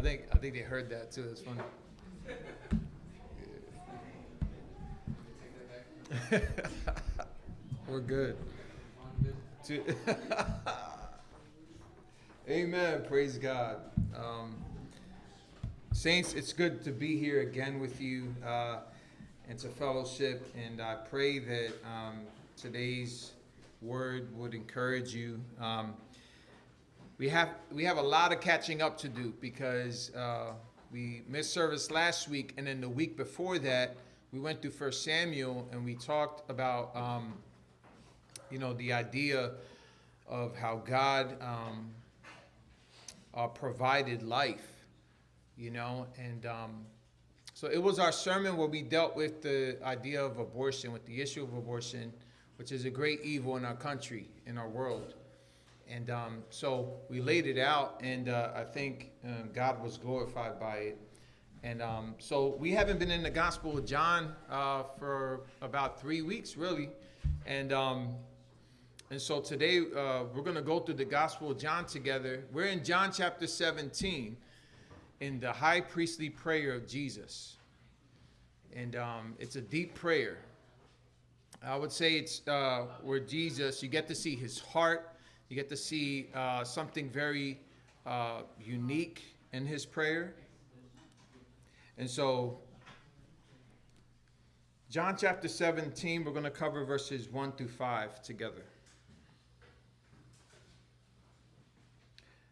I think I think they heard that too. It's funny. We're good. Amen. Praise God. Um, Saints, it's good to be here again with you uh, and to fellowship. And I pray that um, today's word would encourage you. Um, we have we have a lot of catching up to do because uh, we missed service last week, and then the week before that, we went through First Samuel and we talked about um, you know the idea of how God um, uh, provided life, you know, and um, so it was our sermon where we dealt with the idea of abortion, with the issue of abortion, which is a great evil in our country, in our world. And um, so we laid it out, and uh, I think uh, God was glorified by it. And um, so we haven't been in the Gospel of John uh, for about three weeks, really. And um, and so today uh, we're going to go through the Gospel of John together. We're in John chapter 17 in the high priestly prayer of Jesus. And um, it's a deep prayer. I would say it's uh, where Jesus, you get to see his heart, you get to see uh, something very uh, unique in his prayer. And so, John chapter 17, we're going to cover verses 1 through 5 together.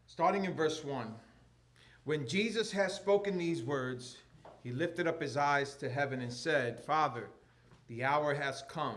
Starting in verse 1. When Jesus had spoken these words, he lifted up his eyes to heaven and said, Father, the hour has come.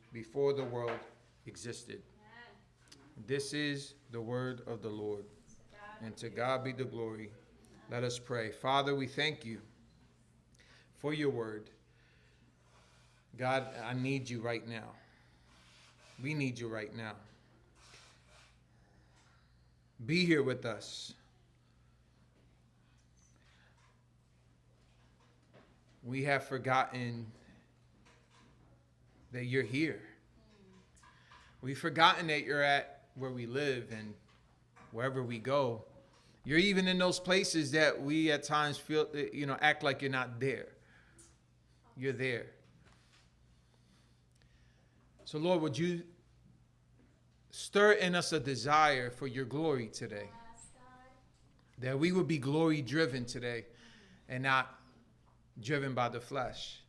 before the world existed. This is the word of the Lord. And to God be the glory. Let us pray. Father, we thank you for your word. God, I need you right now. We need you right now. Be here with us. We have forgotten that you're here. We've forgotten that you're at where we live and wherever we go. You're even in those places that we at times feel, eh, you know, act like you're not there. You're there. So, Lord, would you stir in us a desire for your glory today? That we would be glory driven today and not driven by the flesh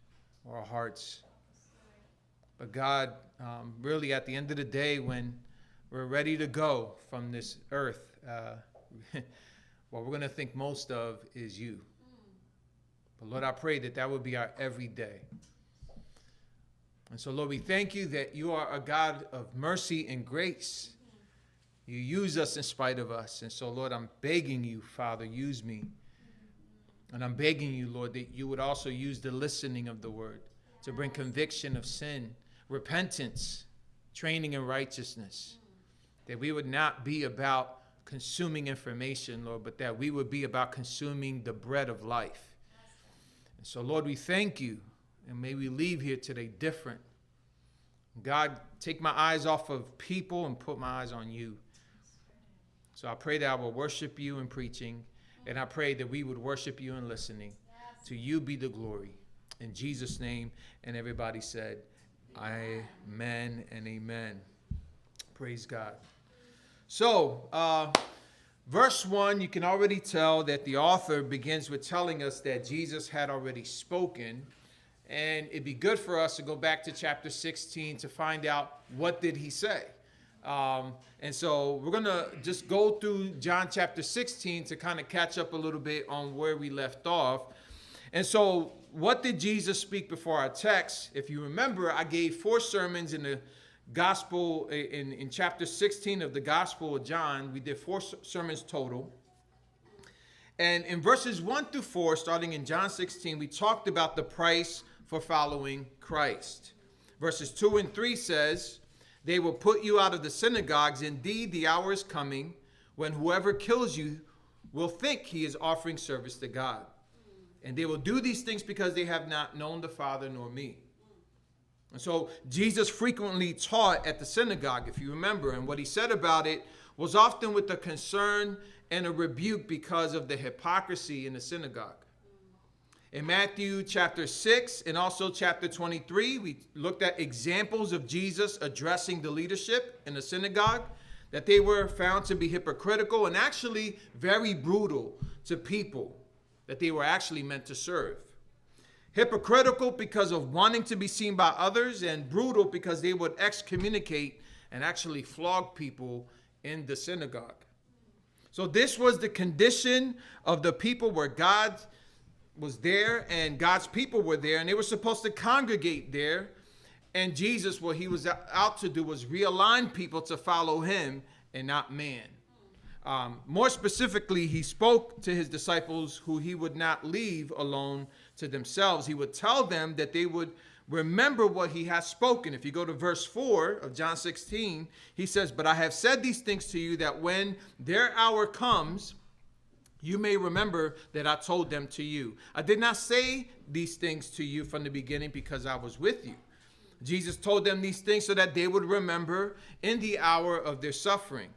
or our hearts. But God, um, really at the end of the day, when we're ready to go from this earth, uh, what we're going to think most of is you. But Lord, I pray that that would be our everyday. And so, Lord, we thank you that you are a God of mercy and grace. You use us in spite of us. And so, Lord, I'm begging you, Father, use me. And I'm begging you, Lord, that you would also use the listening of the word to bring conviction of sin, repentance, training in righteousness. That we would not be about consuming information, Lord, but that we would be about consuming the bread of life. And so, Lord, we thank you. And may we leave here today different. God, take my eyes off of people and put my eyes on you. So I pray that I will worship you in preaching, and I pray that we would worship you in listening. To you be the glory. In Jesus' name, and everybody said, Amen and amen. Praise God. So, uh, verse 1, you can already tell that the author begins with telling us that Jesus had already spoken. And it'd be good for us to go back to chapter 16 to find out what did he say. Um, and so we're going to just go through John chapter 16 to kind of catch up a little bit on where we left off. And so, what did Jesus speak before our text? If you remember, I gave four sermons in the gospel, in, in chapter 16 of the Gospel of John. We did four sermons total. And in verses 1 through 4, starting in John 16, we talked about the price for following Christ. Verses 2 and 3 says, They will put you out of the synagogues. Indeed, the hour is coming when whoever kills you will think he is offering service to God. And they will do these things because they have not known the Father nor me. And so Jesus frequently taught at the synagogue, if you remember, and what he said about it was often with a concern and a rebuke because of the hypocrisy in the synagogue. In Matthew chapter 6 and also chapter 23, we looked at examples of Jesus addressing the leadership in the synagogue, that they were found to be hypocritical and actually very brutal to people that they were actually meant to serve. Hypocritical because of wanting to be seen by others, and brutal because they would excommunicate and actually flog people in the synagogue. So, this was the condition of the people where God was there and God's people were there, and they were supposed to congregate there. And Jesus, what he was out to do was realign people to follow him and not man. Um, more specifically, he spoke to his disciples who he would not leave alone to themselves. He would tell them that they would remember what he has spoken. If you go to verse 4 of John 16, he says, But I have said these things to you that when their hour comes, you may remember that I told them to you. I did not say these things to you from the beginning because I was with you. Jesus told them these things so that they would remember in the hour of their suffering.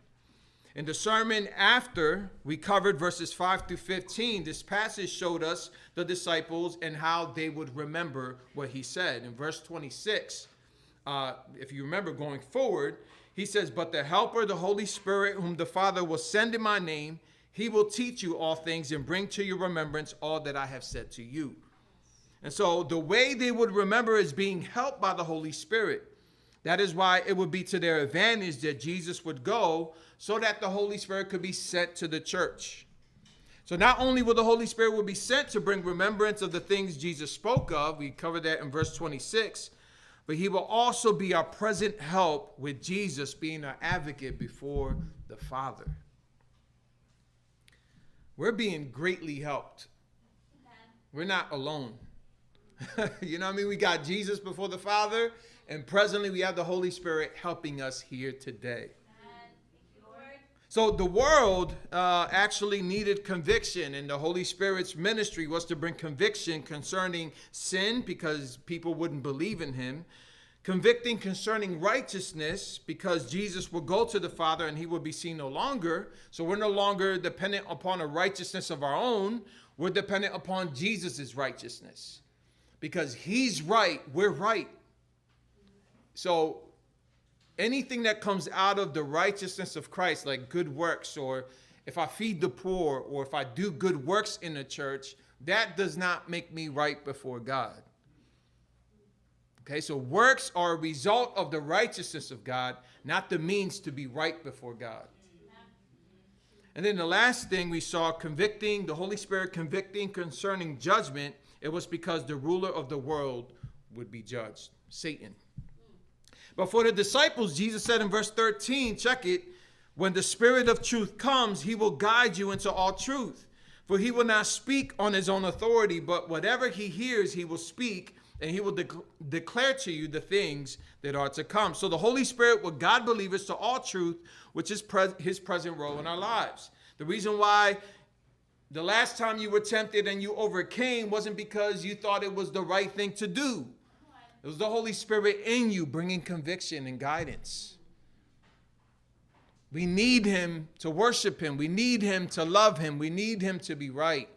In the sermon after, we covered verses 5 to 15. This passage showed us the disciples and how they would remember what he said. In verse 26, uh, if you remember going forward, he says, But the Helper, the Holy Spirit, whom the Father will send in my name, he will teach you all things and bring to your remembrance all that I have said to you. And so the way they would remember is being helped by the Holy Spirit. That is why it would be to their advantage that Jesus would go so that the Holy Spirit could be sent to the church. So not only will the Holy Spirit will be sent to bring remembrance of the things Jesus spoke of, we covered that in verse 26, but he will also be our present help with Jesus being our advocate before the Father. We're being greatly helped. We're not alone. you know what I mean? We got Jesus before the Father, and presently we have the Holy Spirit helping us here today. So the world uh, actually needed conviction, and the Holy Spirit's ministry was to bring conviction concerning sin because people wouldn't believe in him, convicting concerning righteousness because Jesus will go to the Father and he will be seen no longer. So we're no longer dependent upon a righteousness of our own, we're dependent upon Jesus' righteousness because he's right, we're right. So anything that comes out of the righteousness of Christ, like good works, or if I feed the poor, or if I do good works in the church, that does not make me right before God. Okay, so works are a result of the righteousness of God, not the means to be right before God. And then the last thing we saw convicting, the Holy Spirit convicting concerning judgment, it was because the ruler of the world would be judged, Satan. But for the disciples, Jesus said in verse 13, check it, when the Spirit of truth comes, he will guide you into all truth. For he will not speak on his own authority, but whatever he hears, he will speak, and he will de- declare to you the things that are to come. So the Holy Spirit will guide believers to all truth, which is pre- his present role in our lives. The reason why the last time you were tempted and you overcame wasn't because you thought it was the right thing to do. It was the Holy Spirit in you bringing conviction and guidance. We need Him to worship Him. We need Him to love Him. We need Him to be right.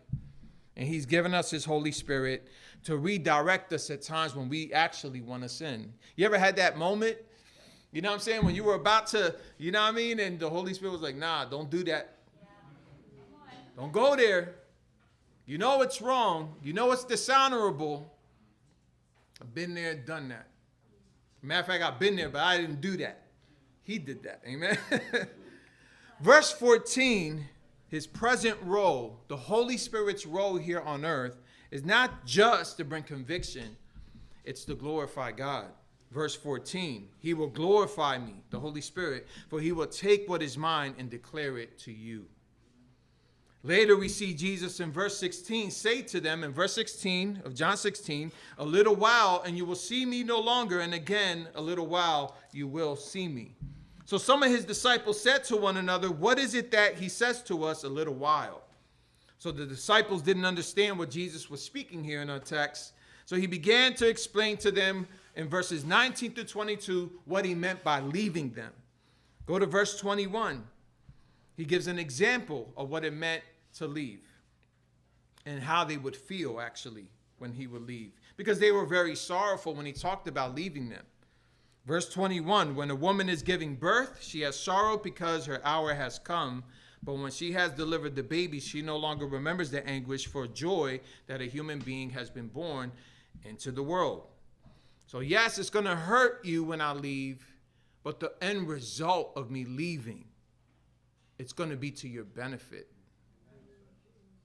And He's given us His Holy Spirit to redirect us at times when we actually want to sin. You ever had that moment? You know what I'm saying? When you were about to, you know what I mean? And the Holy Spirit was like, nah, don't do that. Don't go there. You know it's wrong. You know it's dishonorable. I've been there, done that. Matter of fact, I've been there, but I didn't do that. He did that. Amen. Verse 14, his present role, the Holy Spirit's role here on earth, is not just to bring conviction, it's to glorify God. Verse 14, he will glorify me, the Holy Spirit, for he will take what is mine and declare it to you. Later, we see Jesus in verse 16 say to them, in verse 16 of John 16, A little while, and you will see me no longer, and again, a little while, you will see me. So some of his disciples said to one another, What is it that he says to us, a little while? So the disciples didn't understand what Jesus was speaking here in our text. So he began to explain to them in verses 19 to 22 what he meant by leaving them. Go to verse 21 he gives an example of what it meant to leave and how they would feel actually when he would leave because they were very sorrowful when he talked about leaving them. Verse 21 When a woman is giving birth, she has sorrow because her hour has come. But when she has delivered the baby, she no longer remembers the anguish for joy that a human being has been born into the world. So, yes, it's going to hurt you when I leave, but the end result of me leaving it's going to be to your benefit.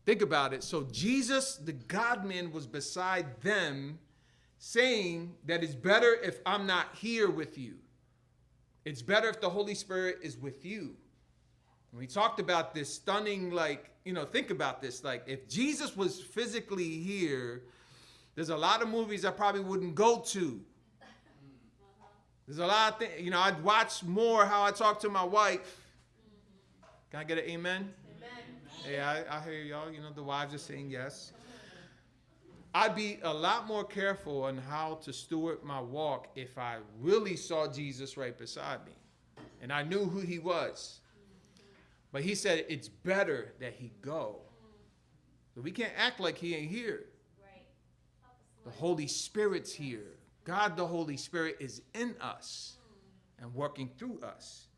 Think about it. So Jesus, the God man, was beside them, saying that it's better if I'm not here with you. It's better if the Holy Spirit is with you. And we talked about this stunning, like, you know, think about this. Like, if Jesus was physically here, there's a lot of movies I probably wouldn't go to. There's a lot of things, you know, I'd watch more how I talk to my wife can I get an amen? Amen. Yeah, I, I hear y'all. You know, the wives are saying yes. I'd be a lot more careful on how to steward my walk if I really saw Jesus right beside me and I knew who he was. But he said it's better that he go. So we can't act like he ain't here. The Holy Spirit's here. God, the Holy Spirit, is in us and working through us.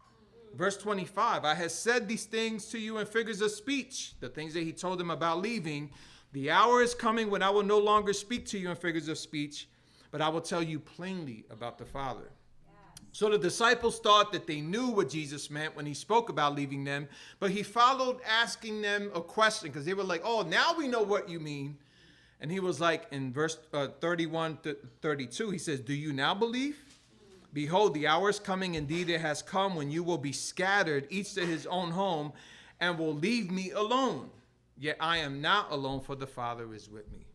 Verse 25 I have said these things to you in figures of speech, the things that he told them about leaving. The hour is coming when I will no longer speak to you in figures of speech, but I will tell you plainly about the Father. So the disciples thought that they knew what Jesus meant when he spoke about leaving them, but he followed asking them a question because they were like, Oh, now we know what you mean. And he was like, in verse uh, 31 to 32, he says, Do you now believe? Behold, the hour is coming, indeed it has come, when you will be scattered, each to his own home, and will leave me alone. Yet I am not alone, for the Father is with me.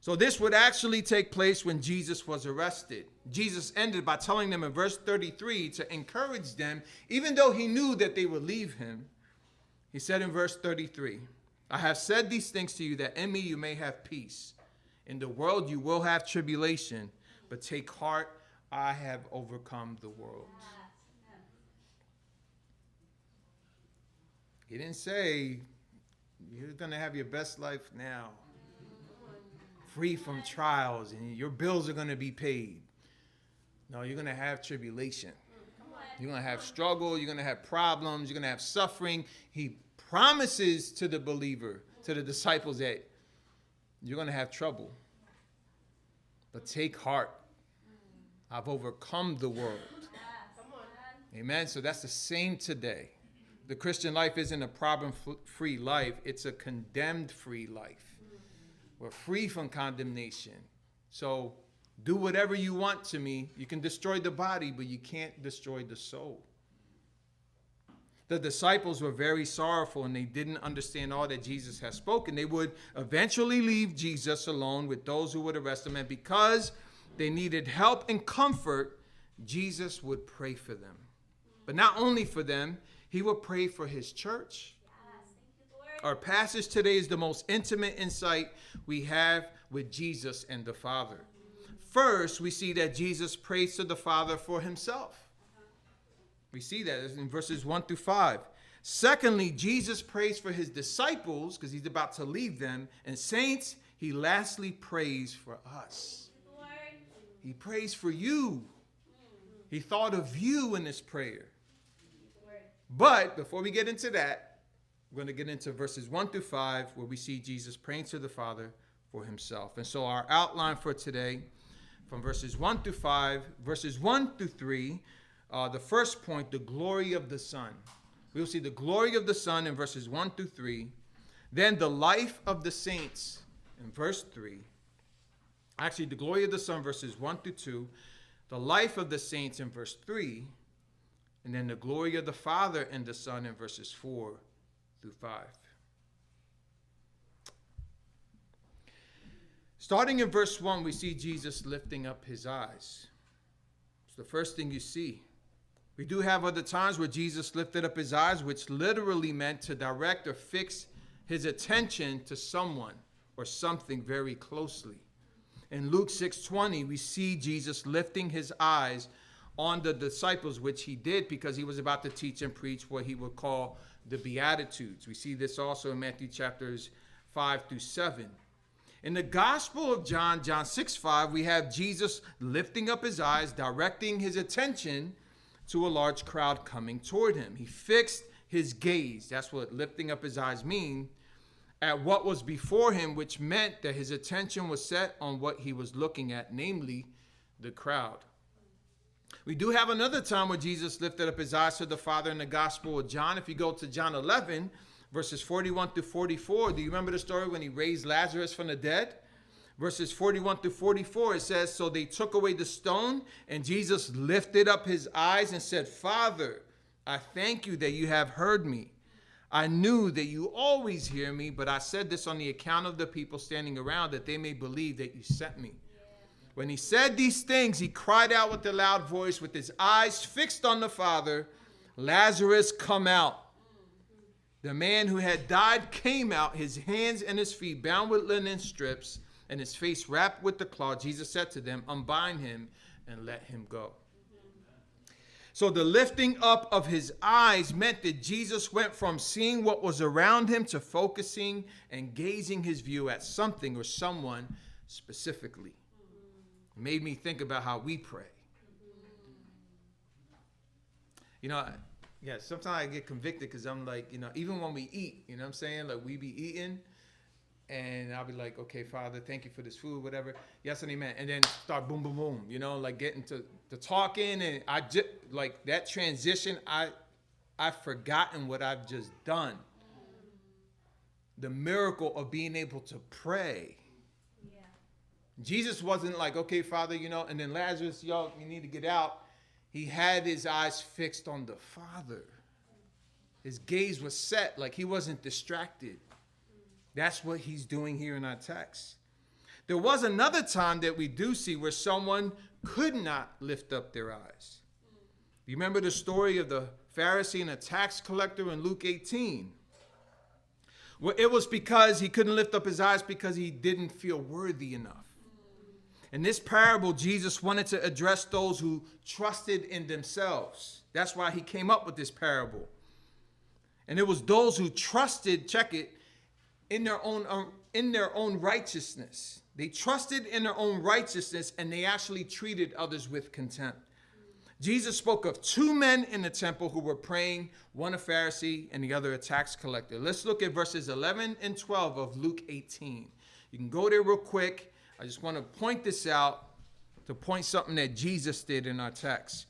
So this would actually take place when Jesus was arrested. Jesus ended by telling them in verse 33 to encourage them, even though he knew that they would leave him. He said in verse 33, I have said these things to you that in me you may have peace. In the world you will have tribulation, but take heart I have overcome the world. He didn't say you're going to have your best life now, free from trials, and your bills are going to be paid. No, you're going to have tribulation. You're going to have struggle. You're going to have problems. You're going to have suffering. He promises to the believer, to the disciples, that you're going to have trouble. But take heart. I've overcome the world. Amen. So that's the same today. The Christian life isn't a problem free life, it's a condemned free life. We're free from condemnation. So do whatever you want to me. You can destroy the body, but you can't destroy the soul. The disciples were very sorrowful and they didn't understand all that Jesus had spoken. They would eventually leave Jesus alone with those who would arrest him. And because they needed help and comfort, Jesus would pray for them. But not only for them, he would pray for his church. Our passage today is the most intimate insight we have with Jesus and the Father. First, we see that Jesus prays to the Father for himself. We see that in verses 1 through 5. Secondly, Jesus prays for his disciples because he's about to leave them. And saints, he lastly prays for us. He prays for you. He thought of you in this prayer. But before we get into that, we're going to get into verses 1 through 5, where we see Jesus praying to the Father for himself. And so, our outline for today, from verses 1 through 5, verses 1 through 3, uh, the first point, the glory of the Son. We will see the glory of the Son in verses 1 through 3. Then the life of the saints in verse 3 actually the glory of the Son, verses 1 through 2, the life of the saints in verse 3, and then the glory of the Father and the Son in verses 4 through 5. Starting in verse 1, we see Jesus lifting up his eyes. It's the first thing you see. We do have other times where Jesus lifted up his eyes, which literally meant to direct or fix his attention to someone or something very closely. In Luke 6:20, we see Jesus lifting his eyes on the disciples, which he did because he was about to teach and preach what he would call the Beatitudes. We see this also in Matthew chapters 5 through 7. In the Gospel of John, John 6 5, we have Jesus lifting up his eyes, directing his attention to a large crowd coming toward him. He fixed his gaze. That's what lifting up his eyes mean at what was before him, which meant that his attention was set on what he was looking at, namely the crowd. We do have another time where Jesus lifted up his eyes to the Father in the Gospel of John. If you go to John 11, verses 41 to 44. Do you remember the story when he raised Lazarus from the dead? Verses 41 to 44, it says, So they took away the stone, and Jesus lifted up his eyes and said, Father, I thank you that you have heard me. I knew that you always hear me, but I said this on the account of the people standing around, that they may believe that you sent me. When he said these things, he cried out with a loud voice, with his eyes fixed on the Father, Lazarus, come out. The man who had died came out, his hands and his feet bound with linen strips, and his face wrapped with the cloth. Jesus said to them, Unbind him and let him go. So the lifting up of his eyes meant that Jesus went from seeing what was around him to focusing and gazing his view at something or someone specifically. It made me think about how we pray. You know, yeah, sometimes I get convicted because I'm like, you know, even when we eat, you know what I'm saying? Like we be eating and I'll be like, okay, Father, thank you for this food, whatever. Yes and amen. And then start boom, boom, boom, you know, like getting to the talking and I just like that transition, I I've forgotten what I've just done. The miracle of being able to pray. Yeah. Jesus wasn't like, okay, Father, you know, and then Lazarus, y'all, you need to get out. He had his eyes fixed on the Father. His gaze was set, like he wasn't distracted. That's what he's doing here in our text. There was another time that we do see where someone could not lift up their eyes. You remember the story of the Pharisee and the tax collector in Luke 18? Well, it was because he couldn't lift up his eyes because he didn't feel worthy enough. In this parable, Jesus wanted to address those who trusted in themselves. That's why he came up with this parable. And it was those who trusted, check it, in their own um, in their own righteousness. They trusted in their own righteousness and they actually treated others with contempt. Jesus spoke of two men in the temple who were praying, one a Pharisee and the other a tax collector. Let's look at verses 11 and 12 of Luke 18. You can go there real quick I just want to point this out to point something that Jesus did in our text.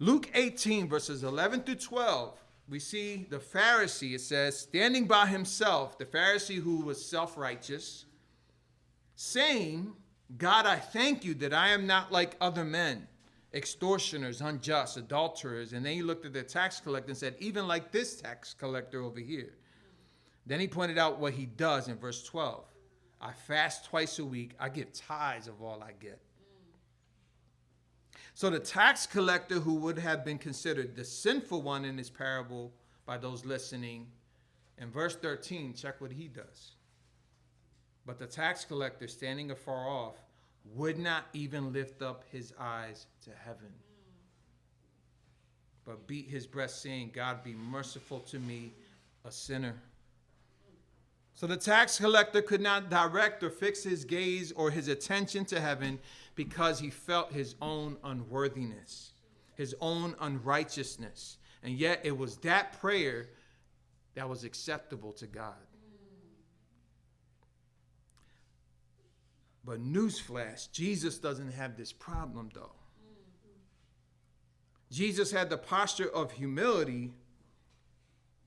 Luke 18, verses 11 through 12, we see the Pharisee, it says, standing by himself, the Pharisee who was self righteous, saying, God, I thank you that I am not like other men, extortioners, unjust, adulterers. And then he looked at the tax collector and said, even like this tax collector over here. Then he pointed out what he does in verse 12. I fast twice a week. I give tithes of all I get. So the tax collector, who would have been considered the sinful one in this parable by those listening, in verse 13, check what he does. But the tax collector, standing afar off, would not even lift up his eyes to heaven, but beat his breast, saying, God be merciful to me, a sinner. So the tax collector could not direct or fix his gaze or his attention to heaven because he felt his own unworthiness, his own unrighteousness. And yet it was that prayer that was acceptable to God. But newsflash, Jesus doesn't have this problem though. Jesus had the posture of humility,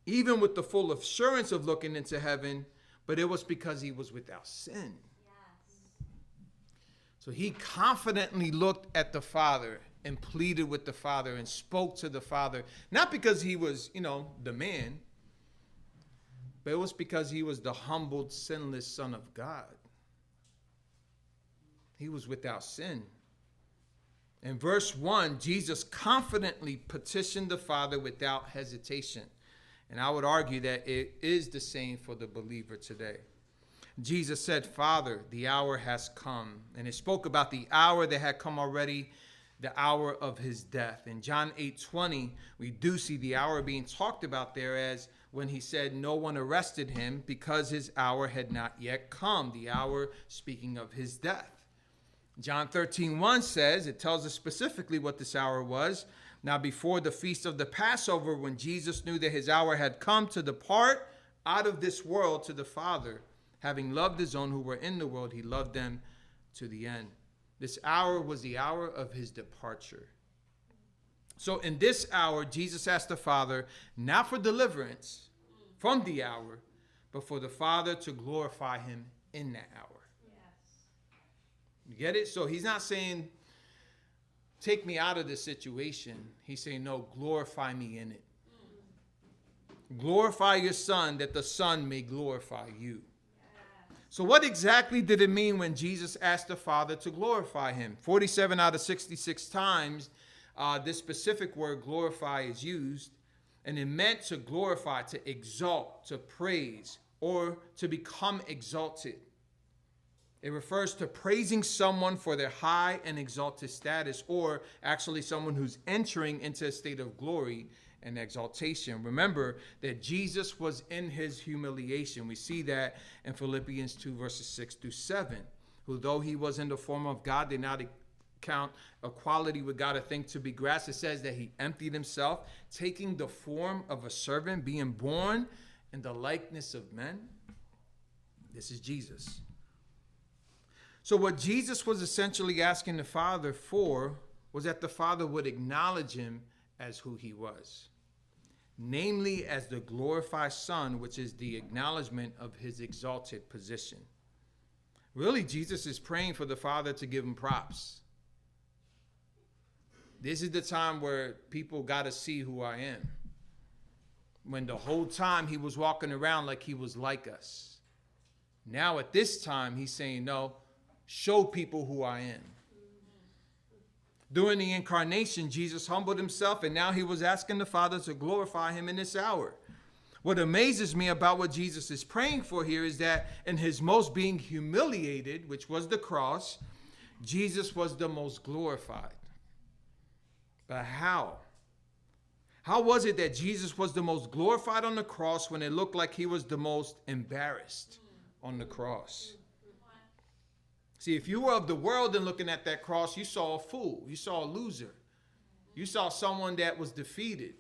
even with the full assurance of looking into heaven but it was because he was without sin. So he confidently looked at the Father and pleaded with the Father and spoke to the Father, not because he was, you know, the man, but it was because he was the humbled, sinless Son of God. He was without sin. In verse 1, Jesus confidently petitioned the Father without hesitation. And I would argue that it is the same for the believer today. Jesus said, Father, the hour has come. And it spoke about the hour that had come already, the hour of his death. In John 8 20, we do see the hour being talked about there as when he said no one arrested him because his hour had not yet come, the hour speaking of his death. John 13 1 says, it tells us specifically what this hour was. Now, before the feast of the Passover, when Jesus knew that his hour had come to depart out of this world to the Father, having loved his own who were in the world, he loved them to the end. This hour was the hour of his departure. So, in this hour, Jesus asked the Father, not for deliverance from the hour, but for the Father to glorify him in that hour. You get it? So, he's not saying, take me out of this situation. He's saying, no, glorify me in it. Glorify your Son that the Son may glorify you. So, what exactly did it mean when Jesus asked the Father to glorify him? 47 out of 66 times, uh, this specific word glorify is used, and it meant to glorify, to exalt, to praise, or to become exalted. It refers to praising someone for their high and exalted status, or actually someone who's entering into a state of glory and exaltation. Remember that Jesus was in his humiliation. We see that in Philippians 2, verses 6 through 7. Who, though he was in the form of God, did not count equality with God a thing to be grasped. It says that he emptied himself, taking the form of a servant, being born in the likeness of men. This is Jesus. So, what Jesus was essentially asking the Father for was that the Father would acknowledge him as who he was, namely as the glorified Son, which is the acknowledgement of his exalted position. Really, Jesus is praying for the Father to give him props. This is the time where people got to see who I am. When the whole time he was walking around like he was like us. Now, at this time, he's saying, No, show people who I am. During the incarnation, Jesus humbled himself, and now he was asking the Father to glorify him in this hour. What amazes me about what Jesus is praying for here is that in his most being humiliated, which was the cross, Jesus was the most glorified. But how? How was it that Jesus was the most glorified on the cross when it looked like he was the most embarrassed on the cross? See, if you were of the world and looking at that cross, you saw a fool, you saw a loser, you saw someone that was defeated,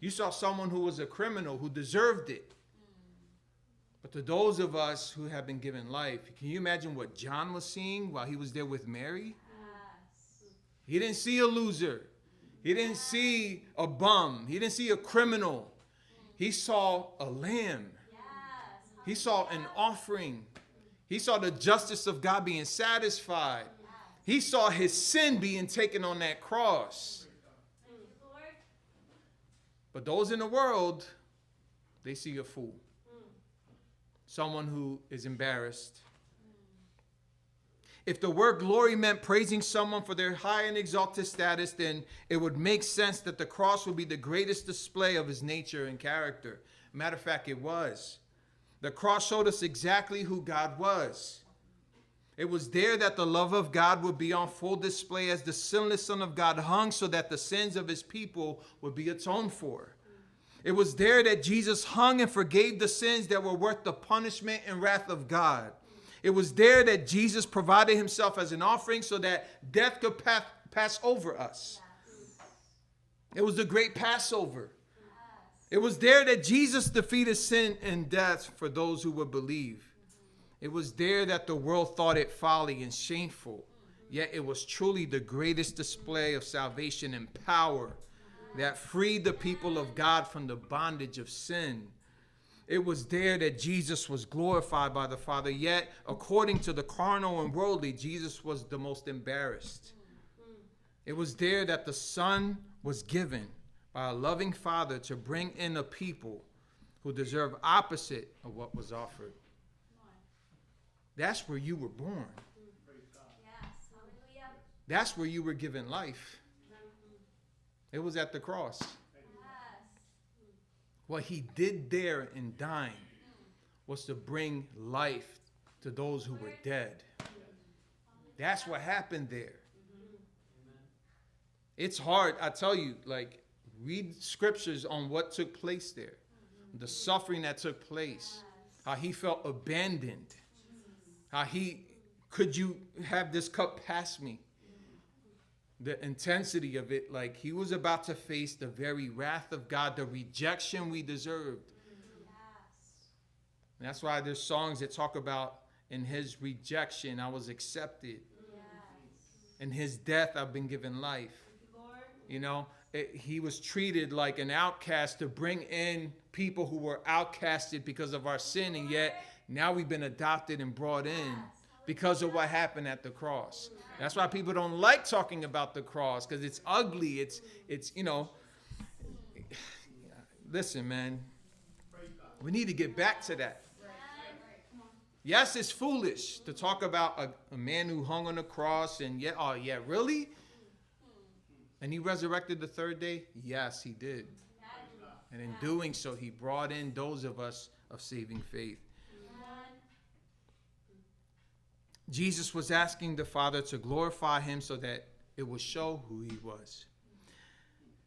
you saw someone who was a criminal who deserved it. But to those of us who have been given life, can you imagine what John was seeing while he was there with Mary? Yes. He didn't see a loser. He didn't see a bum. He didn't see a criminal. He saw a lamb. He saw an offering. He saw the justice of God being satisfied. He saw his sin being taken on that cross. But those in the world, they see a fool. Someone who is embarrassed. If the word glory meant praising someone for their high and exalted status, then it would make sense that the cross would be the greatest display of his nature and character. Matter of fact, it was. The cross showed us exactly who God was. It was there that the love of God would be on full display as the sinless Son of God hung so that the sins of his people would be atoned for. It was there that Jesus hung and forgave the sins that were worth the punishment and wrath of God. It was there that Jesus provided himself as an offering so that death could pass, pass over us. It was the great Passover. It was there that Jesus defeated sin and death for those who would believe. It was there that the world thought it folly and shameful. Yet it was truly the greatest display of salvation and power that freed the people of God from the bondage of sin. It was there that Jesus was glorified by the Father. Yet, according to the carnal and worldly, Jesus was the most embarrassed. It was there that the Son was given by a loving Father to bring in a people who deserve opposite of what was offered. That's where you were born. That's where you were given life. It was at the cross. What he did there in dying was to bring life to those who were dead. That's what happened there. It's hard, I tell you, like, read scriptures on what took place there, the suffering that took place, how he felt abandoned, how he, could you have this cup pass me? The intensity of it, like he was about to face the very wrath of God, the rejection we deserved. And that's why there's songs that talk about in his rejection, I was accepted. In his death, I've been given life. You know, he was treated like an outcast to bring in people who were outcasted because of our sin, and yet now we've been adopted and brought in because of what happened at the cross. That's why people don't like talking about the cross because it's ugly. It's it's you know. Listen, man. We need to get back to that. Yes, it's foolish to talk about a, a man who hung on the cross and yeah, oh yeah, really? And he resurrected the third day? Yes, he did. And in doing so, he brought in those of us of saving faith. Jesus was asking the Father to glorify him so that it would show who he was.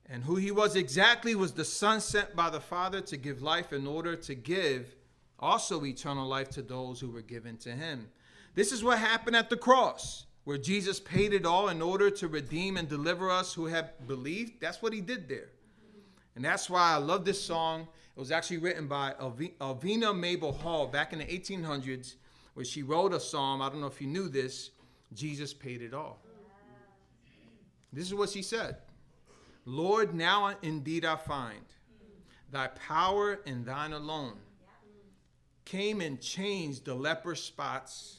And who he was exactly was the Son sent by the Father to give life in order to give also eternal life to those who were given to him. This is what happened at the cross, where Jesus paid it all in order to redeem and deliver us who have believed. That's what he did there. And that's why I love this song. It was actually written by Elvina Mabel Hall back in the 1800s, where she wrote a psalm. I don't know if you knew this. Jesus paid it all. This is what she said Lord, now indeed I find thy power and thine alone came and changed the leper spots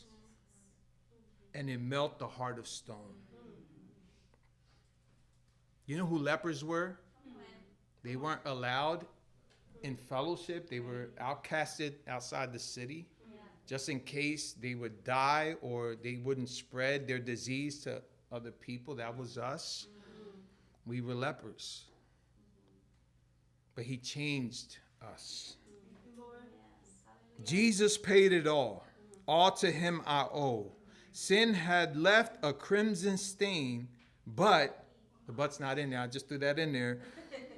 and it melt the heart of stone. You know who lepers were? They weren't allowed in fellowship. They were outcasted outside the city just in case they would die or they wouldn't spread their disease to other people. That was us. We were lepers. But he changed us. Jesus paid it all. All to him I owe. Sin had left a crimson stain, but the but's not in there. I just threw that in there.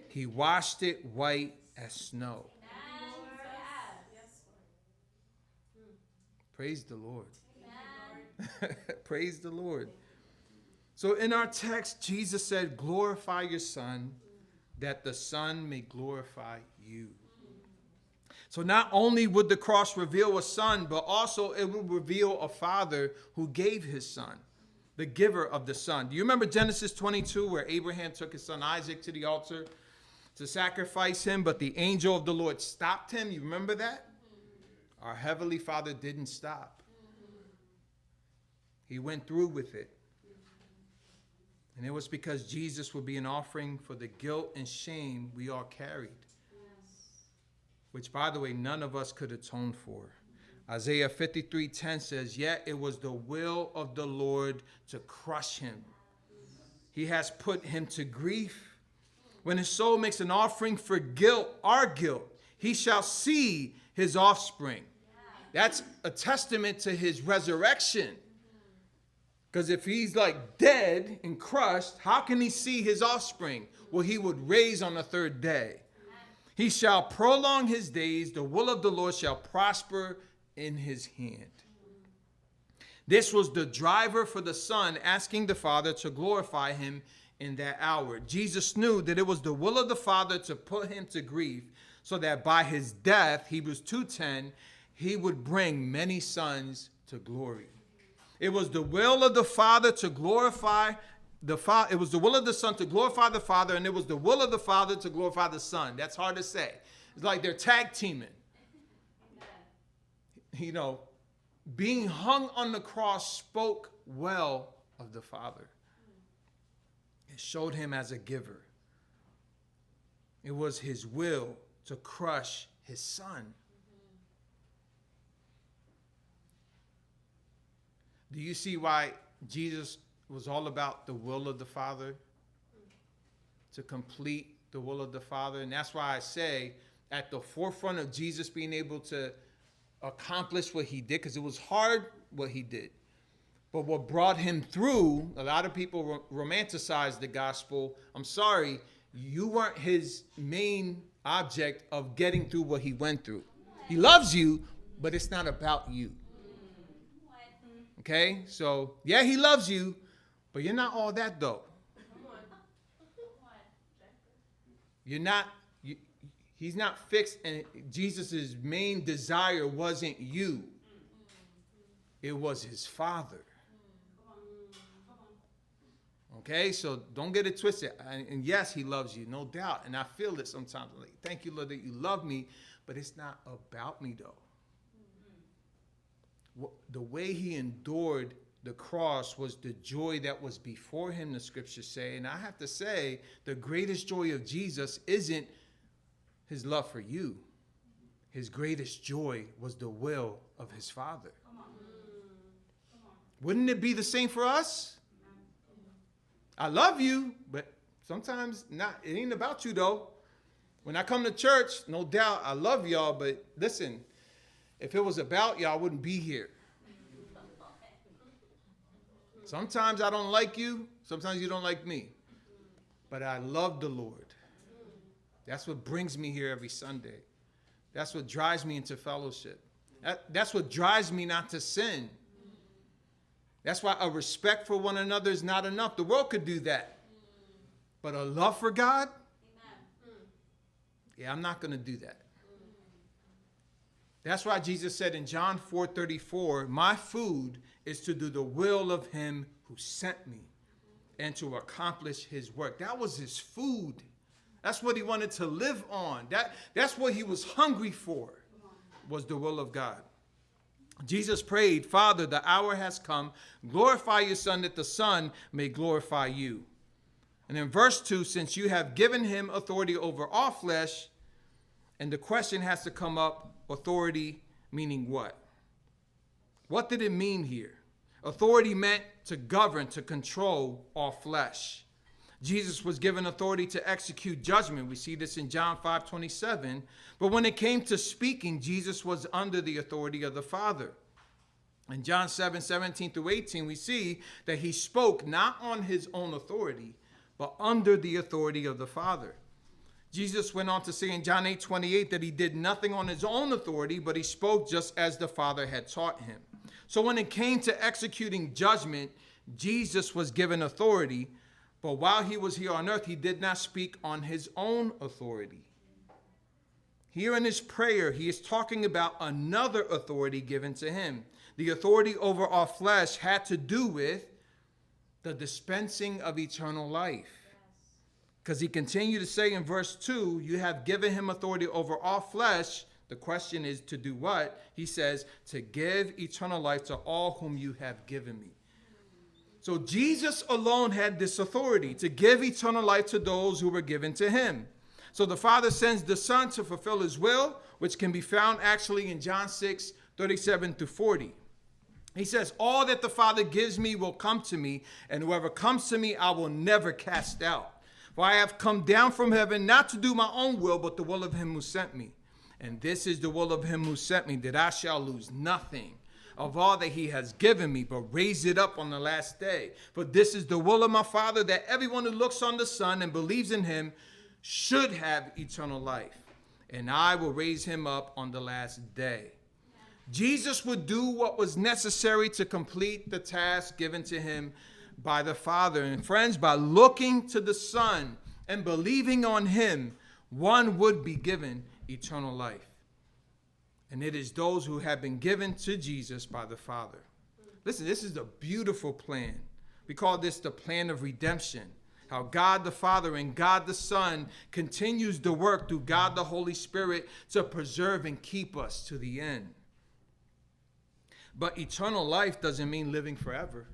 He washed it white as snow. Praise the Lord. Praise the Lord. So in our text, Jesus said, Glorify your Son, that the Son may glorify you. So not only would the cross reveal a son, but also it would reveal a father who gave his son, the giver of the son. Do you remember Genesis 22 where Abraham took his son Isaac to the altar to sacrifice him, but the angel of the Lord stopped him? You remember that? Our heavenly father didn't stop. He went through with it. And it was because Jesus would be an offering for the guilt and shame we all carried which by the way none of us could atone for. Isaiah 53:10 says, "Yet it was the will of the Lord to crush him. He has put him to grief. When his soul makes an offering for guilt, our guilt, he shall see his offspring." That's a testament to his resurrection. Because if he's like dead and crushed, how can he see his offspring? Well, he would raise on the third day. He shall prolong his days, the will of the Lord shall prosper in his hand. This was the driver for the Son asking the Father to glorify him in that hour. Jesus knew that it was the will of the Father to put him to grief so that by his death, Hebrews 2:10, he would bring many sons to glory. It was the will of the Father to glorify the father it was the will of the son to glorify the father and it was the will of the father to glorify the son. That's hard to say. It's like they're tag teaming. You know being hung on the cross spoke well of the father. It showed him as a giver. It was his will to crush his son. Do you see why jesus was all about the will of the Father, to complete the will of the Father. And that's why I say, at the forefront of Jesus being able to accomplish what he did, because it was hard what he did. But what brought him through, a lot of people ro- romanticize the gospel. I'm sorry, you weren't his main object of getting through what he went through. He loves you, but it's not about you. Mm. Okay? So, yeah, he loves you, but you're not all that though. You're not you, he's not fixed and Jesus' main desire wasn't you. It was his father. Okay, so don't get it twisted. And, and, yes, he loves you, no doubt. And I feel it sometimes. Like, thank you, Lord, that you love me, but it's not about me, though. Mm-hmm. The way he endured the cross was the joy that was before him, the scriptures say. And I have to say, the greatest joy of Jesus isn't his love for you, his greatest joy was the will of his Father. Come on. Come on. Wouldn't it be the same for us? I love you, but sometimes not. It ain't about you though. When I come to church, no doubt I love y'all, but listen, if it was about y'all, I wouldn't be here. Sometimes I don't like you, sometimes you don't like me. But I love the Lord. That's what brings me here every Sunday. That's what drives me into fellowship. That, that's what drives me not to sin. That's why a respect for one another is not enough. The world could do that. But a love for God? Hmm. Yeah, I'm not going to do that. That's why Jesus said in John 4:34, "My food is to do the will of him who sent me and to accomplish his work." That was his food. That's what he wanted to live on. That that's what he was hungry for. Was the will of God. Jesus prayed, Father, the hour has come. Glorify your Son, that the Son may glorify you. And in verse 2, since you have given him authority over all flesh, and the question has to come up authority meaning what? What did it mean here? Authority meant to govern, to control our flesh. Jesus was given authority to execute judgment. We see this in John 5 27. But when it came to speaking, Jesus was under the authority of the Father. In John 7 17 through 18, we see that he spoke not on his own authority, but under the authority of the Father. Jesus went on to say in John 8 28 that he did nothing on his own authority, but he spoke just as the Father had taught him. So when it came to executing judgment, Jesus was given authority but while he was here on earth, he did not speak on his own authority. Here in his prayer, he is talking about another authority given to him. The authority over our flesh had to do with the dispensing of eternal life. Because he continued to say in verse 2, You have given him authority over all flesh. The question is to do what? He says, To give eternal life to all whom you have given me. So Jesus alone had this authority to give eternal life to those who were given to him. So the Father sends the Son to fulfill his will, which can be found actually in John 6 37 to 40. He says, All that the Father gives me will come to me, and whoever comes to me I will never cast out. For I have come down from heaven not to do my own will, but the will of him who sent me. And this is the will of him who sent me, that I shall lose nothing of all that he has given me, but raise it up on the last day. For this is the will of my Father, that everyone who looks on the Son and believes in him should have eternal life. And I will raise him up on the last day. Jesus would do what was necessary to complete the task given to him by the Father. And friends, by looking to the Son and believing on him, one would be given eternal life and it is those who have been given to Jesus by the Father. Listen, this is a beautiful plan. We call this the plan of redemption. How God the Father and God the Son continues to work through God the Holy Spirit to preserve and keep us to the end. But eternal life doesn't mean living forever.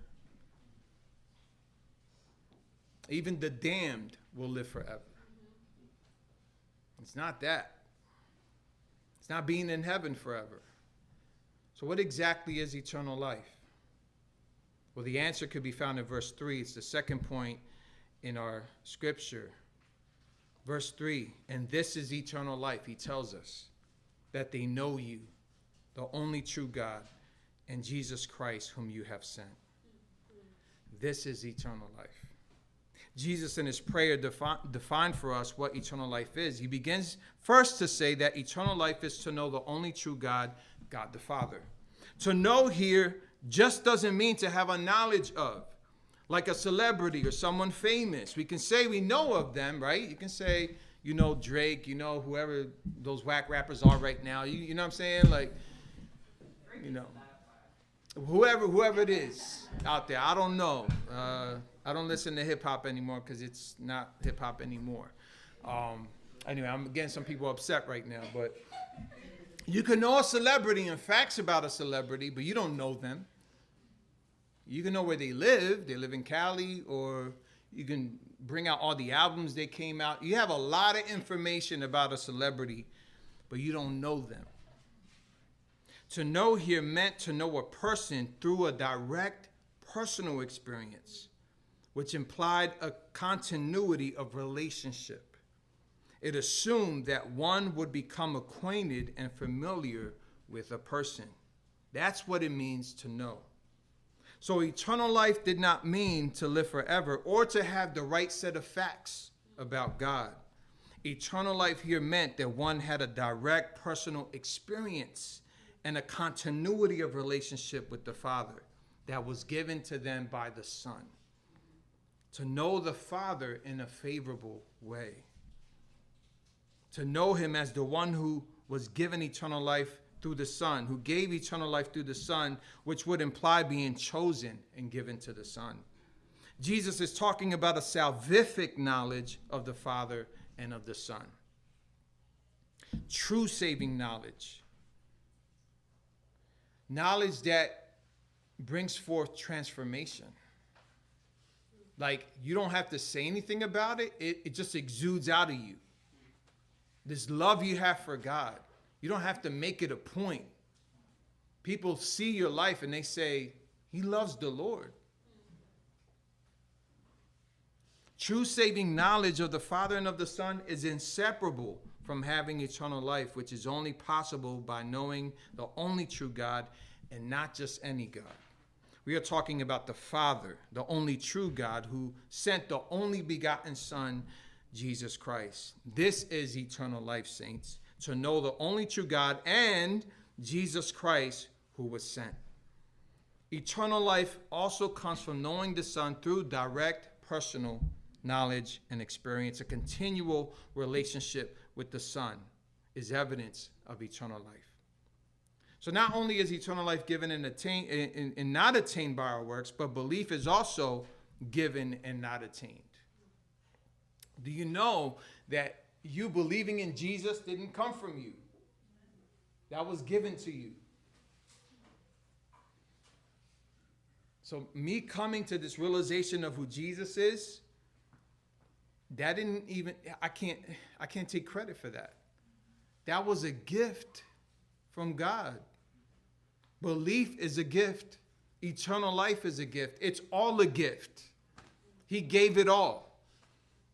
Even the damned will live forever. It's not that. It's not being in heaven forever. So, what exactly is eternal life? Well, the answer could be found in verse 3. It's the second point in our scripture. Verse 3 And this is eternal life, he tells us, that they know you, the only true God, and Jesus Christ, whom you have sent. This is eternal life. Jesus, in his prayer, defi- defined for us what eternal life is. He begins first to say that eternal life is to know the only true God, God the Father. To know here just doesn't mean to have a knowledge of, like a celebrity or someone famous. We can say we know of them, right? You can say, you know, Drake, you know, whoever those whack rappers are right now. You, you know what I'm saying? Like, you know, whoever whoever it is out there. I don't know. Uh, I don't listen to hip hop anymore because it's not hip hop anymore. Um, anyway, I'm getting some people upset right now, but you can know a celebrity and facts about a celebrity, but you don't know them. You can know where they live. They live in Cali, or you can bring out all the albums they came out. You have a lot of information about a celebrity, but you don't know them. To know here meant to know a person through a direct personal experience, which implied a continuity of relationship. It assumed that one would become acquainted and familiar with a person. That's what it means to know. So, eternal life did not mean to live forever or to have the right set of facts about God. Eternal life here meant that one had a direct personal experience and a continuity of relationship with the Father that was given to them by the Son. To know the Father in a favorable way. To know Him as the one who was given eternal life through the Son, who gave eternal life through the Son, which would imply being chosen and given to the Son. Jesus is talking about a salvific knowledge of the Father and of the Son. True saving knowledge knowledge that brings forth transformation. Like you don't have to say anything about it, it, it just exudes out of you. This love you have for God, you don't have to make it a point. People see your life and they say, He loves the Lord. True saving knowledge of the Father and of the Son is inseparable from having eternal life, which is only possible by knowing the only true God and not just any God. We are talking about the Father, the only true God, who sent the only begotten Son, Jesus Christ. This is eternal life, saints, to know the only true God and Jesus Christ, who was sent. Eternal life also comes from knowing the Son through direct personal knowledge and experience, a continual relationship with the Son is evidence of eternal life. So not only is eternal life given and, attained, and, and not attained by our works, but belief is also given and not attained. Do you know that you believing in Jesus didn't come from you? That was given to you. So, me coming to this realization of who Jesus is, that didn't even I can't I can't take credit for that. That was a gift from God. Belief is a gift. Eternal life is a gift. It's all a gift. He gave it all.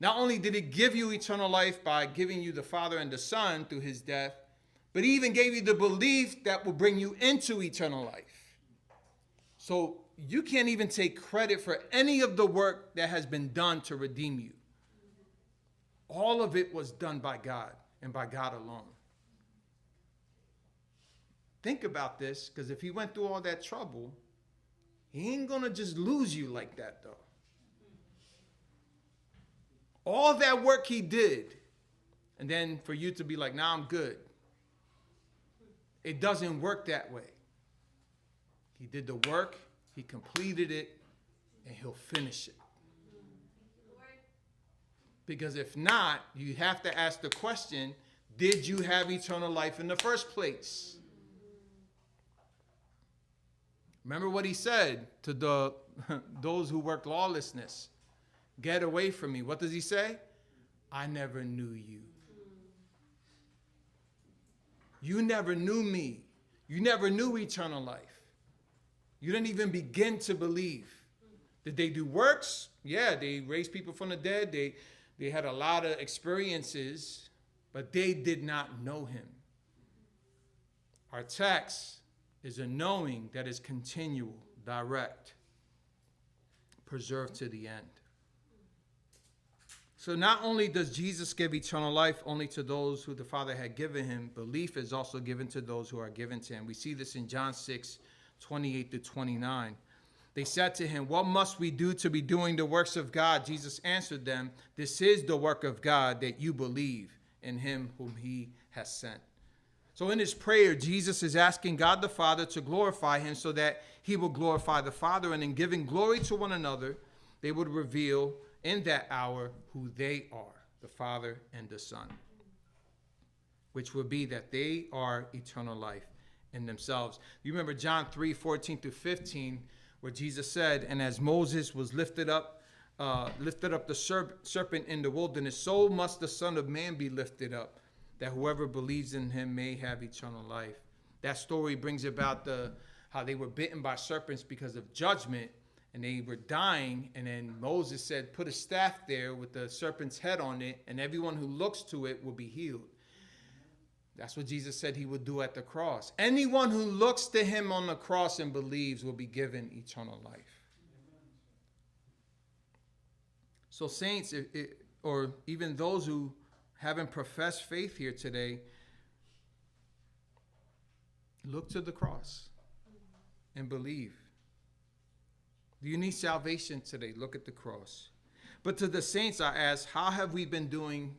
Not only did he give you eternal life by giving you the Father and the Son through his death, but he even gave you the belief that will bring you into eternal life. So you can't even take credit for any of the work that has been done to redeem you. All of it was done by God and by God alone. Think about this, because if he went through all that trouble, he ain't gonna just lose you like that, though. All that work he did, and then for you to be like, now nah, I'm good. It doesn't work that way. He did the work, he completed it, and he'll finish it. Because if not, you have to ask the question did you have eternal life in the first place? Remember what he said to the those who work lawlessness. Get away from me. What does he say? I never knew you. You never knew me. You never knew eternal life. You didn't even begin to believe. Did they do works? Yeah, they raised people from the dead. They they had a lot of experiences, but they did not know him. Our text is a knowing that is continual, direct, preserved to the end. So not only does Jesus give eternal life only to those who the Father had given him, belief is also given to those who are given to him. We see this in John 6, 28 to 29. They said to him, What must we do to be doing the works of God? Jesus answered them, This is the work of God, that you believe in him whom he has sent. So in his prayer, Jesus is asking God the Father to glorify him so that he will glorify the Father. And in giving glory to one another, they would reveal in that hour who they are, the Father and the Son, which will be that they are eternal life in themselves. You remember John 3 14 through 15 where Jesus said, And as Moses was lifted up, uh, lifted up the serp- serpent in the wilderness, so must the Son of Man be lifted up, that whoever believes in him may have eternal life. That story brings about the how they were bitten by serpents because of judgment, and they were dying. And then Moses said, Put a staff there with the serpent's head on it, and everyone who looks to it will be healed. That's what Jesus said he would do at the cross. Anyone who looks to him on the cross and believes will be given eternal life. So, saints, or even those who haven't professed faith here today, look to the cross and believe. Do you need salvation today? Look at the cross. But to the saints, I ask, how have we been doing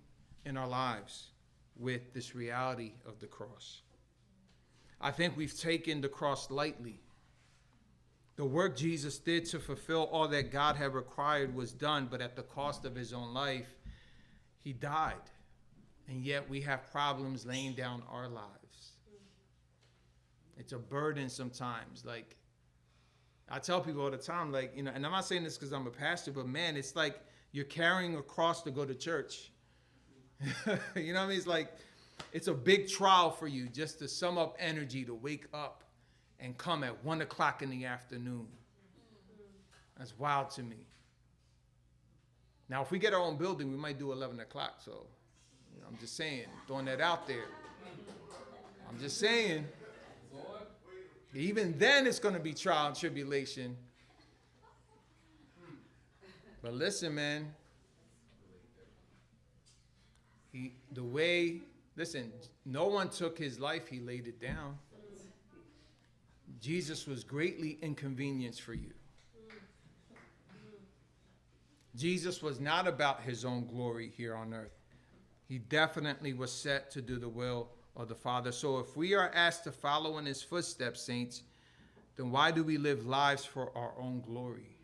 in our lives? with this reality of the cross. I think we've taken the cross lightly. The work Jesus did to fulfill all that God had required was done, but at the cost of his own life, he died. And yet we have problems laying down our lives. It's a burden sometimes. Like, I tell people all the time, like, you know, and I'm not saying this because I'm a pastor, but man, it's like you're carrying a cross to go to church you know what I mean? It's like it's a big trial for you just to sum up energy to wake up and come at one o'clock in the afternoon. That's wild to me. Now, if we get our own building, we might do 11 o'clock. So, I'm just saying, throwing that out there. I'm just saying. Even then, it's going to be trial and tribulation. But listen, man, he, the way, listen, no one took his life, he laid it down. Jesus was greatly inconvenienced for you. Jesus was not about his own glory here on earth. He definitely was set to do the will of the Father. So if we are asked to follow in his footsteps, saints, then why do we live lives for our own glory?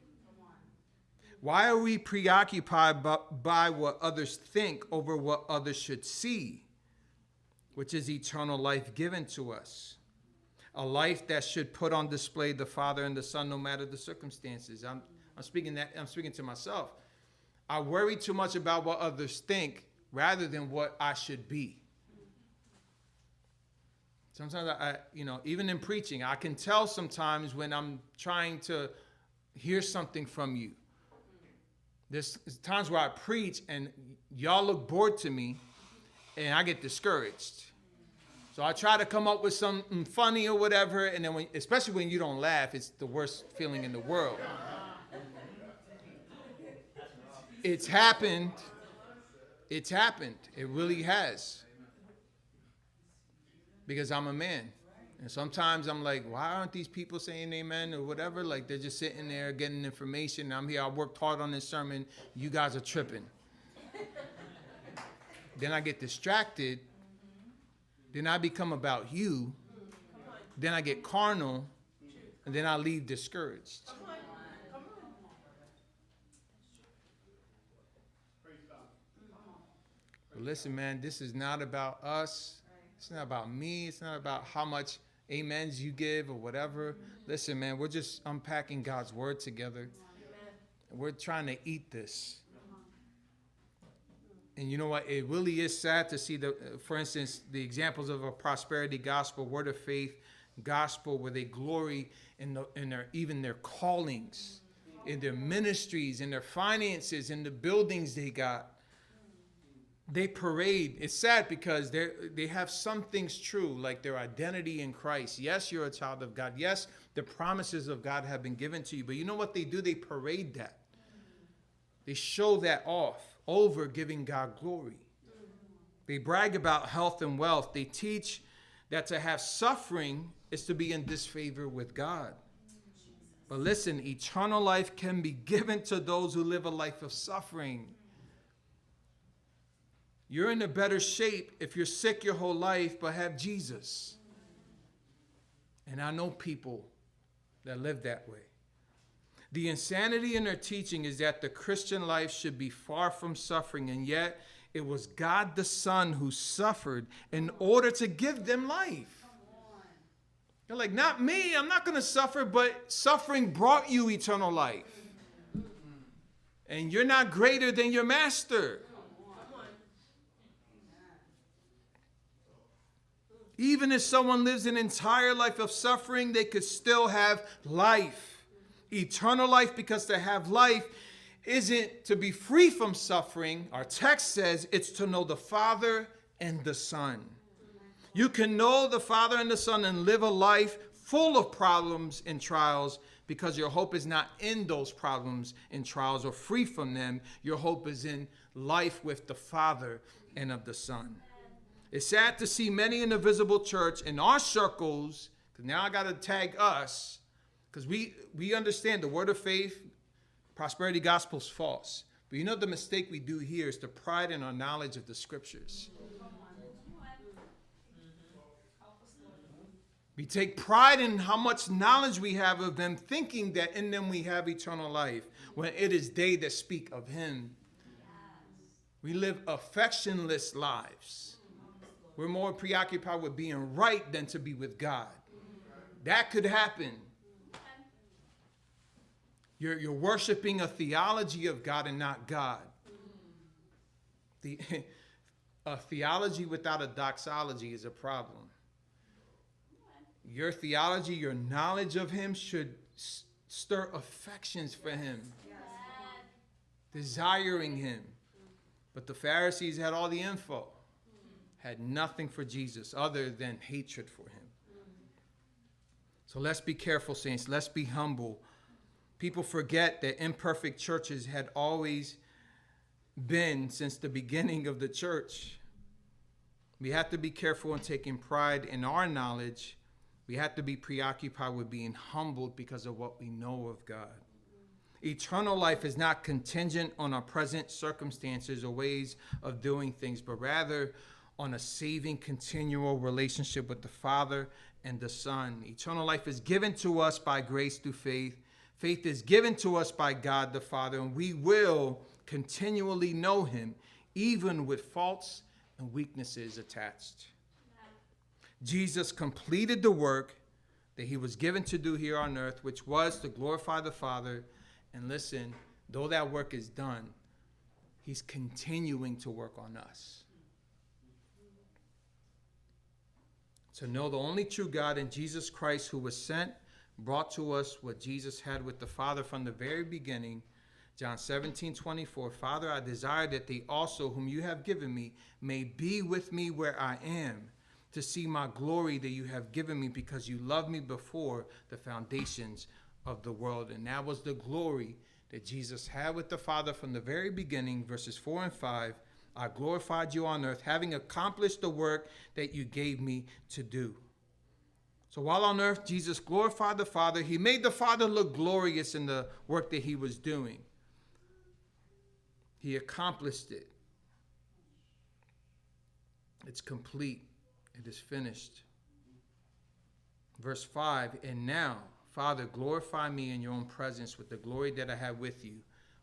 Why are we preoccupied by, what others think over what others should see, which is eternal life given to us? A life that should put on display the Father and the Son no matter the circumstances. I'm, I'm, speaking, that, I'm speaking to myself. I worry too much about what others think rather than what I should be. Sometimes I, you know, even in preaching, I can tell sometimes when I'm trying to hear something from you there's times where I preach and y'all look bored to me and I get discouraged. So I try to come up with something funny or whatever, and then when, especially when you don't laugh, it's the worst feeling in the world. It's happened. It's happened. It really has. Because I'm a man. And sometimes I'm like, why aren't these people saying amen or whatever? Like they're just sitting there getting information. I'm here. I worked hard on this sermon. You guys are tripping. then I get distracted. Then I become about you. Then I get carnal. And then I leave discouraged. But listen, man, this is not about us. It's not about me. It's not about how much amens you give or whatever. Listen, man, we're just unpacking God's word together. We're trying to eat this. And you know what? It really is sad to see the, uh, for instance, the examples of a prosperity gospel, word of faith, gospel where they glory in, the, in their even their callings, in their ministries, in their finances, in the buildings they got. They parade. It's sad because they they have some things true, like their identity in Christ. Yes, you're a child of God. Yes, the promises of God have been given to you. But you know what they do? They parade that. They show that off over giving God glory. They brag about health and wealth. They teach that to have suffering is to be in disfavor with God. But listen, eternal life can be given to those who live a life of suffering. You're in a better shape if you're sick your whole life but have Jesus. And I know people that live that way. The insanity in their teaching is that the Christian life should be far from suffering, and yet it was God the Son who suffered in order to give them life. You're like, not me, I'm not going to suffer, but suffering brought you eternal life. And you're not greater than your master. Even if someone lives an entire life of suffering, they could still have life eternal life because to have life isn't to be free from suffering. Our text says it's to know the Father and the Son. You can know the Father and the Son and live a life full of problems and trials because your hope is not in those problems and trials or free from them. Your hope is in life with the Father and of the Son. It's sad to see many in the visible church in our circles, because now I got to tag us, because we, we understand the word of faith, prosperity gospel is false. But you know the mistake we do here is to pride in our knowledge of the scriptures. We take pride in how much knowledge we have of them, thinking that in them we have eternal life, when it is they that speak of Him. We live affectionless lives. We're more preoccupied with being right than to be with God. That could happen. You're, you're worshiping a theology of God and not God. The, a theology without a doxology is a problem. Your theology, your knowledge of Him should stir affections for Him, desiring Him. But the Pharisees had all the info, had nothing for Jesus other than hatred for Him. So let's be careful, saints. Let's be humble People forget that imperfect churches had always been since the beginning of the church. We have to be careful in taking pride in our knowledge. We have to be preoccupied with being humbled because of what we know of God. Eternal life is not contingent on our present circumstances or ways of doing things, but rather on a saving, continual relationship with the Father and the Son. Eternal life is given to us by grace through faith Faith is given to us by God the Father, and we will continually know Him, even with faults and weaknesses attached. Jesus completed the work that He was given to do here on earth, which was to glorify the Father. And listen, though that work is done, He's continuing to work on us. To know the only true God and Jesus Christ, who was sent brought to us what Jesus had with the Father from the very beginning. John 17, 24. Father, I desire that they also, whom you have given me, may be with me where I am, to see my glory that you have given me because you loved me before the foundations of the world. And that was the glory that Jesus had with the Father from the very beginning, verses 4 and 5. I glorified you on earth, having accomplished the work that you gave me to do. So while on earth, Jesus glorified the Father. He made the Father look glorious in the work that he was doing. He accomplished it. It's complete, it is finished. Verse 5 And now, Father, glorify me in your own presence with the glory that I had with you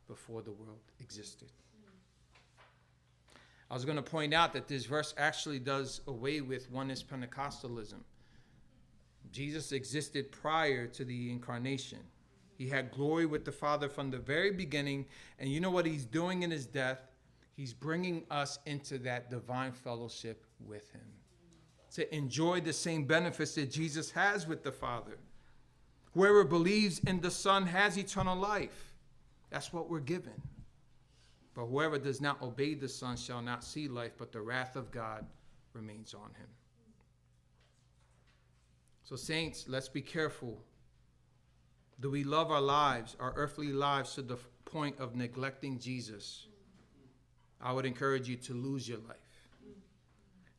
before the world existed. I was going to point out that this verse actually does away with oneness Pentecostalism. Jesus existed prior to the incarnation. He had glory with the Father from the very beginning. And you know what he's doing in his death? He's bringing us into that divine fellowship with him. to enjoy the same benefits that Jesus has with the Father. Whoever believes in the Son has eternal life. That's what we're given. But whoever does not obey the Son shall not see life, but the wrath of God remains on him. So, saints, let's be careful. Do we love our lives, our earthly lives, to the point of neglecting Jesus? I would encourage you to lose your life.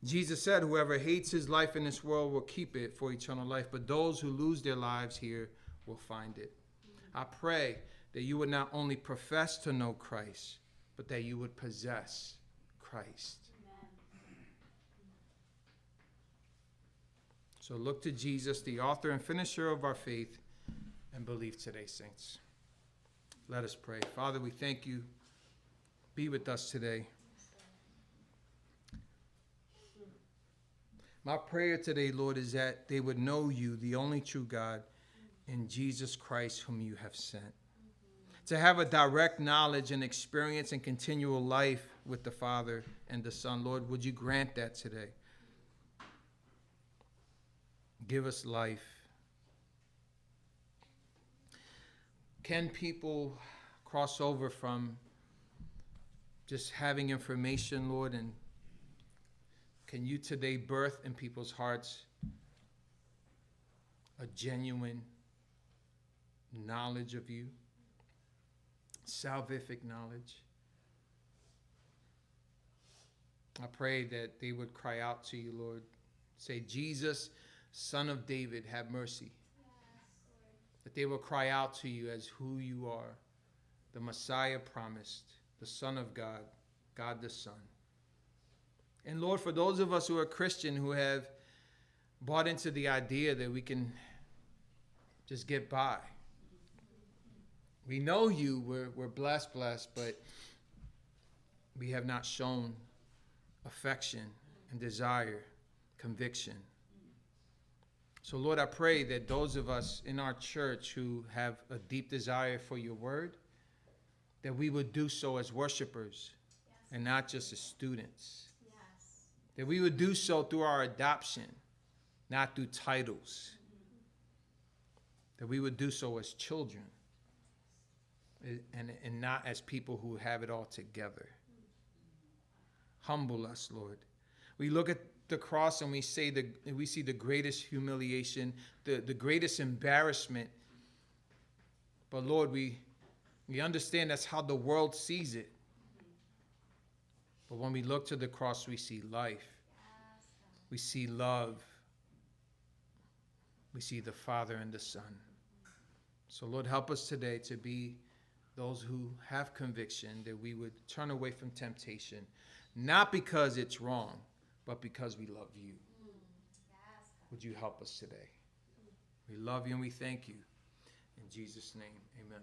Jesus said, Whoever hates his life in this world will keep it for eternal life, but those who lose their lives here will find it. I pray that you would not only profess to know Christ, but that you would possess Christ. So look to Jesus, the author and finisher of our faith, and believe today, saints. Let us pray. Father, we thank you. Be with us today. My prayer today, Lord, is that they would know you, the only true God, in Jesus Christ, whom you have sent. To have a direct knowledge and experience and continual life with the Father and the Son. Lord, would you grant that today? Give us life. Can people cross over from just having information, Lord, and can you today birth in people's hearts a genuine knowledge of you, salvific knowledge? I pray that they would cry out to you, Lord. Say, Jesus, Son of David, have mercy. that they will cry out to you as who you are, the Messiah promised, the Son of God, God the Son. And Lord, for those of us who are Christian who have bought into the idea that we can just get by, we know you, we're, we're blessed, blessed, but we have not shown affection and desire, conviction. So, Lord, I pray that those of us in our church who have a deep desire for your word, that we would do so as worshipers yes. and not just as students. That we would do so through our adoption, not through titles. That we would do so as children and, and not as people who have it all together. Humble us, Lord. We look at the cross and we say the we see the greatest humiliation, the, the greatest embarrassment. But Lord, we we understand that's how the world sees it. But when we look to the cross, we see life, we see love, we see the Father and the Son. So, Lord, help us today to be those who have conviction that we would turn away from temptation, not because it's wrong, but because we love you. Would you help us today? We love you and we thank you. In Jesus' name, amen.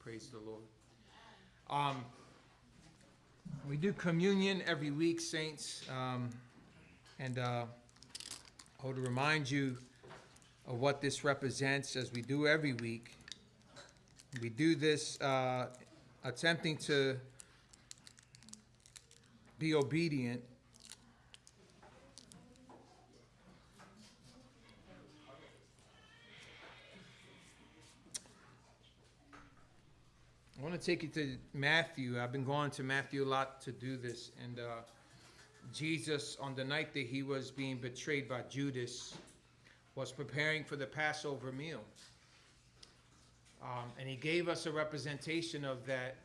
Praise the Lord. Um, we do communion every week, saints. Um, and uh, I want to remind you of what this represents as we do every week. We do this uh, attempting to be obedient I want to take you to Matthew. I've been going to Matthew a lot to do this. And uh, Jesus, on the night that he was being betrayed by Judas, was preparing for the Passover meal. Um, and he gave us a representation of that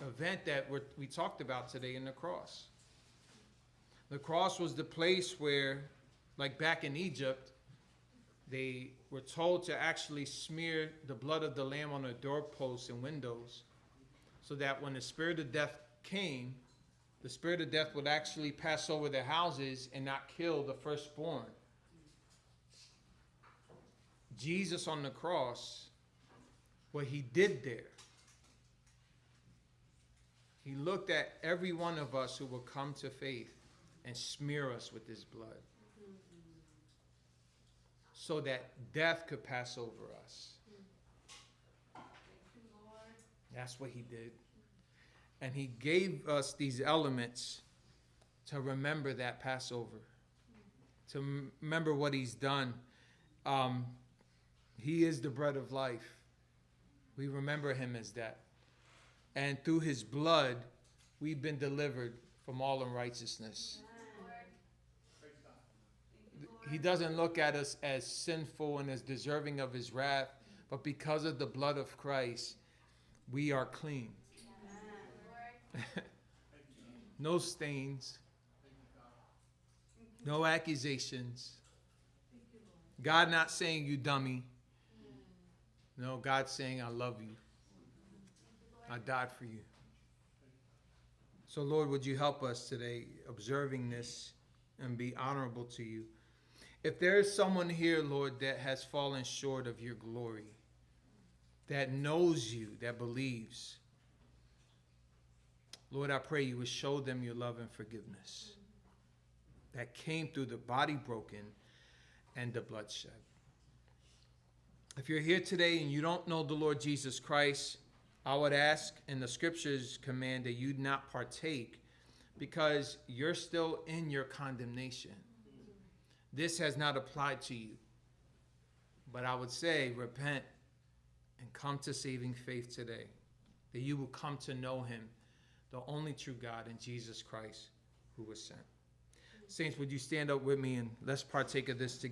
event that we talked about today in the cross. The cross was the place where, like back in Egypt, they were told to actually smear the blood of the lamb on the doorposts and windows so that when the spirit of death came, the spirit of death would actually pass over the houses and not kill the firstborn. Jesus on the cross, what he did there, he looked at every one of us who will come to faith and smear us with his blood so that death could pass over us. That's what he did. And he gave us these elements to remember that Passover. to remember what He's done. Um, he is the bread of life. We remember Him as that. And through His blood, we've been delivered from all unrighteousness. He doesn't look at us as sinful and as deserving of His wrath, but because of the blood of Christ, we are clean. no stains, no accusations. God not saying you dummy. No, God saying I love you. I died for you. So, Lord, would you help us today observing this and be honorable to you? If there is someone here, Lord, that has fallen short of your glory, that knows you, that believes, Lord, I pray you would show them your love and forgiveness that came through the body broken and the bloodshed. If you're here today and you don't know the Lord Jesus Christ, I would ask, and the scriptures command that you not partake because you're still in your condemnation. This has not applied to you. But I would say, repent and come to saving faith today, that you will come to know him, the only true God, and Jesus Christ, who was sent. Saints, would you stand up with me and let's partake of this together?